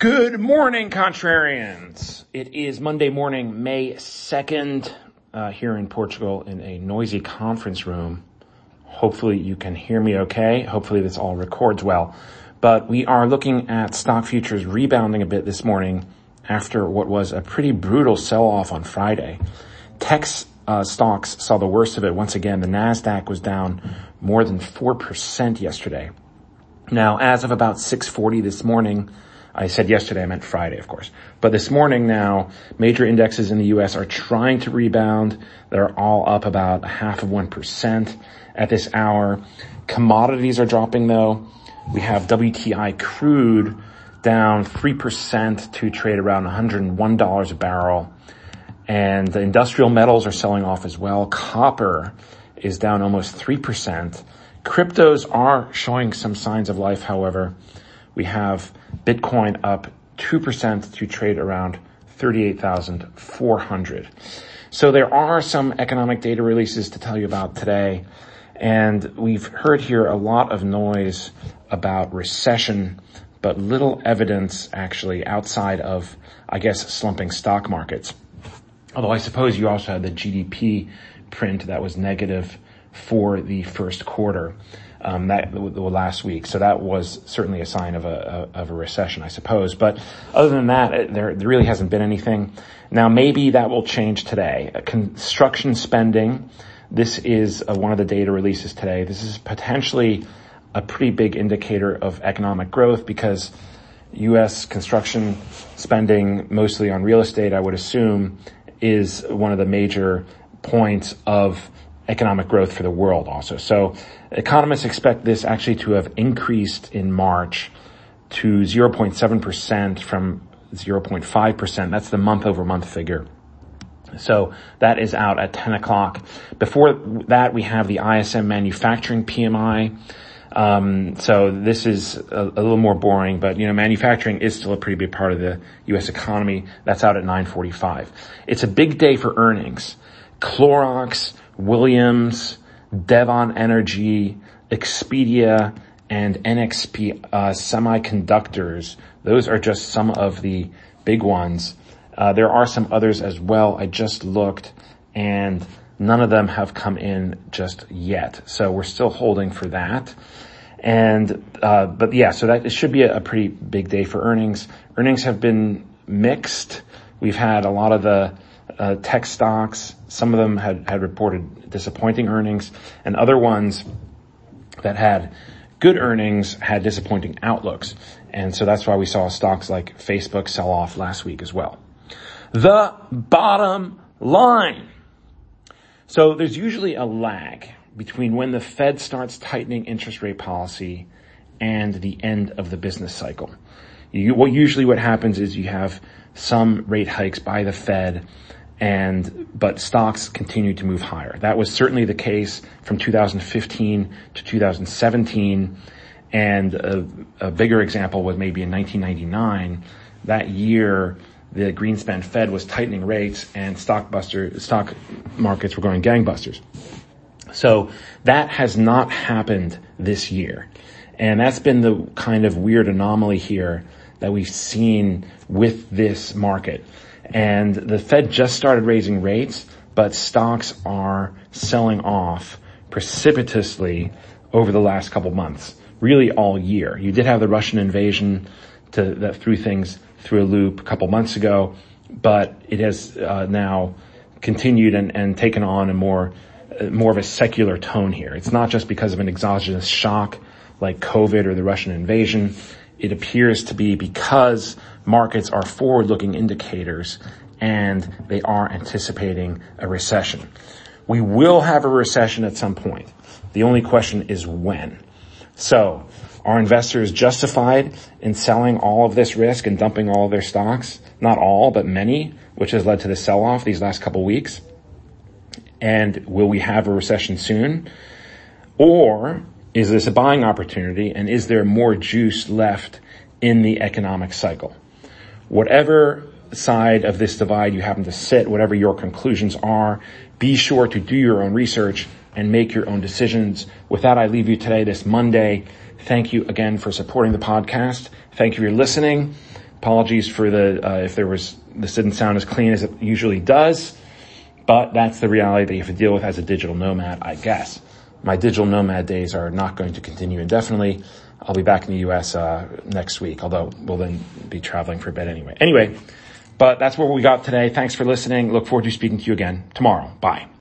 Good morning, contrarians. It is Monday morning, May 2nd, uh, here in Portugal in a noisy conference room. Hopefully you can hear me okay. Hopefully this all records well. But we are looking at stock futures rebounding a bit this morning after what was a pretty brutal sell-off on Friday. Tech uh, stocks saw the worst of it once again. The Nasdaq was down more than 4% yesterday. Now, as of about 6:40 this morning, I said yesterday, I meant Friday, of course. But this morning now, major indexes in the U.S. are trying to rebound. They're all up about a half of 1% at this hour. Commodities are dropping though. We have WTI crude down 3% to trade around $101 a barrel. And the industrial metals are selling off as well. Copper is down almost 3%. Cryptos are showing some signs of life, however. We have Bitcoin up 2% to trade around 38,400. So there are some economic data releases to tell you about today. And we've heard here a lot of noise about recession, but little evidence actually outside of, I guess, slumping stock markets. Although I suppose you also had the GDP print that was negative for the first quarter um, that last week. So that was certainly a sign of a, of a recession, I suppose. But other than that, there, there really hasn't been anything. Now maybe that will change today. Construction spending. This is uh, one of the data releases today. This is potentially a pretty big indicator of economic growth because U.S. construction spending, mostly on real estate, I would assume, is one of the major points of economic growth for the world also. So economists expect this actually to have increased in March to 0.7% from 0.5%. That's the month over month figure. So that is out at 10 o'clock. Before that, we have the ISM manufacturing PMI. Um, so this is a, a, little more boring, but you know, manufacturing is still a pretty big part of the U.S. economy. That's out at 9:45. It's a big day for earnings. Clorox, Williams, Devon Energy, Expedia, and NXP uh, Semiconductors. Those are just some of the big ones. Uh, there are some others as well. I just looked, and none of them have come in just yet. So we're still holding for that. And uh, but yeah, so that it should be a, a pretty big day for earnings. Earnings have been mixed. We've had a lot of the uh, tech stocks. Some of them had, had reported disappointing earnings and other ones that had good earnings had disappointing outlooks. And so that's why we saw stocks like Facebook sell off last week as well. The bottom line. So there's usually a lag between when the Fed starts tightening interest rate policy and the end of the business cycle. You, what usually what happens is you have some rate hikes by the Fed and but stocks continued to move higher. That was certainly the case from 2015 to 2017, and a, a bigger example was maybe in 1999. That year, the Greenspan Fed was tightening rates, and stockbuster stock markets were going gangbusters. So that has not happened this year, and that's been the kind of weird anomaly here that we've seen with this market. And the Fed just started raising rates, but stocks are selling off precipitously over the last couple months, really all year. You did have the Russian invasion to, that threw things through a loop a couple months ago, but it has uh, now continued and, and taken on a more uh, more of a secular tone here. It's not just because of an exogenous shock like COVID or the Russian invasion it appears to be because markets are forward-looking indicators and they are anticipating a recession. We will have a recession at some point. The only question is when. So, are investors justified in selling all of this risk and dumping all of their stocks? Not all, but many, which has led to the sell-off these last couple weeks. And will we have a recession soon? Or is this a buying opportunity and is there more juice left in the economic cycle? Whatever side of this divide you happen to sit, whatever your conclusions are, be sure to do your own research and make your own decisions. With that, I leave you today, this Monday. Thank you again for supporting the podcast. Thank you for listening. Apologies for the, uh, if there was, this didn't sound as clean as it usually does, but that's the reality that you have to deal with as a digital nomad, I guess. My digital nomad days are not going to continue indefinitely. I'll be back in the US, uh, next week, although we'll then be traveling for a bit anyway. Anyway, but that's what we got today. Thanks for listening. Look forward to speaking to you again tomorrow. Bye.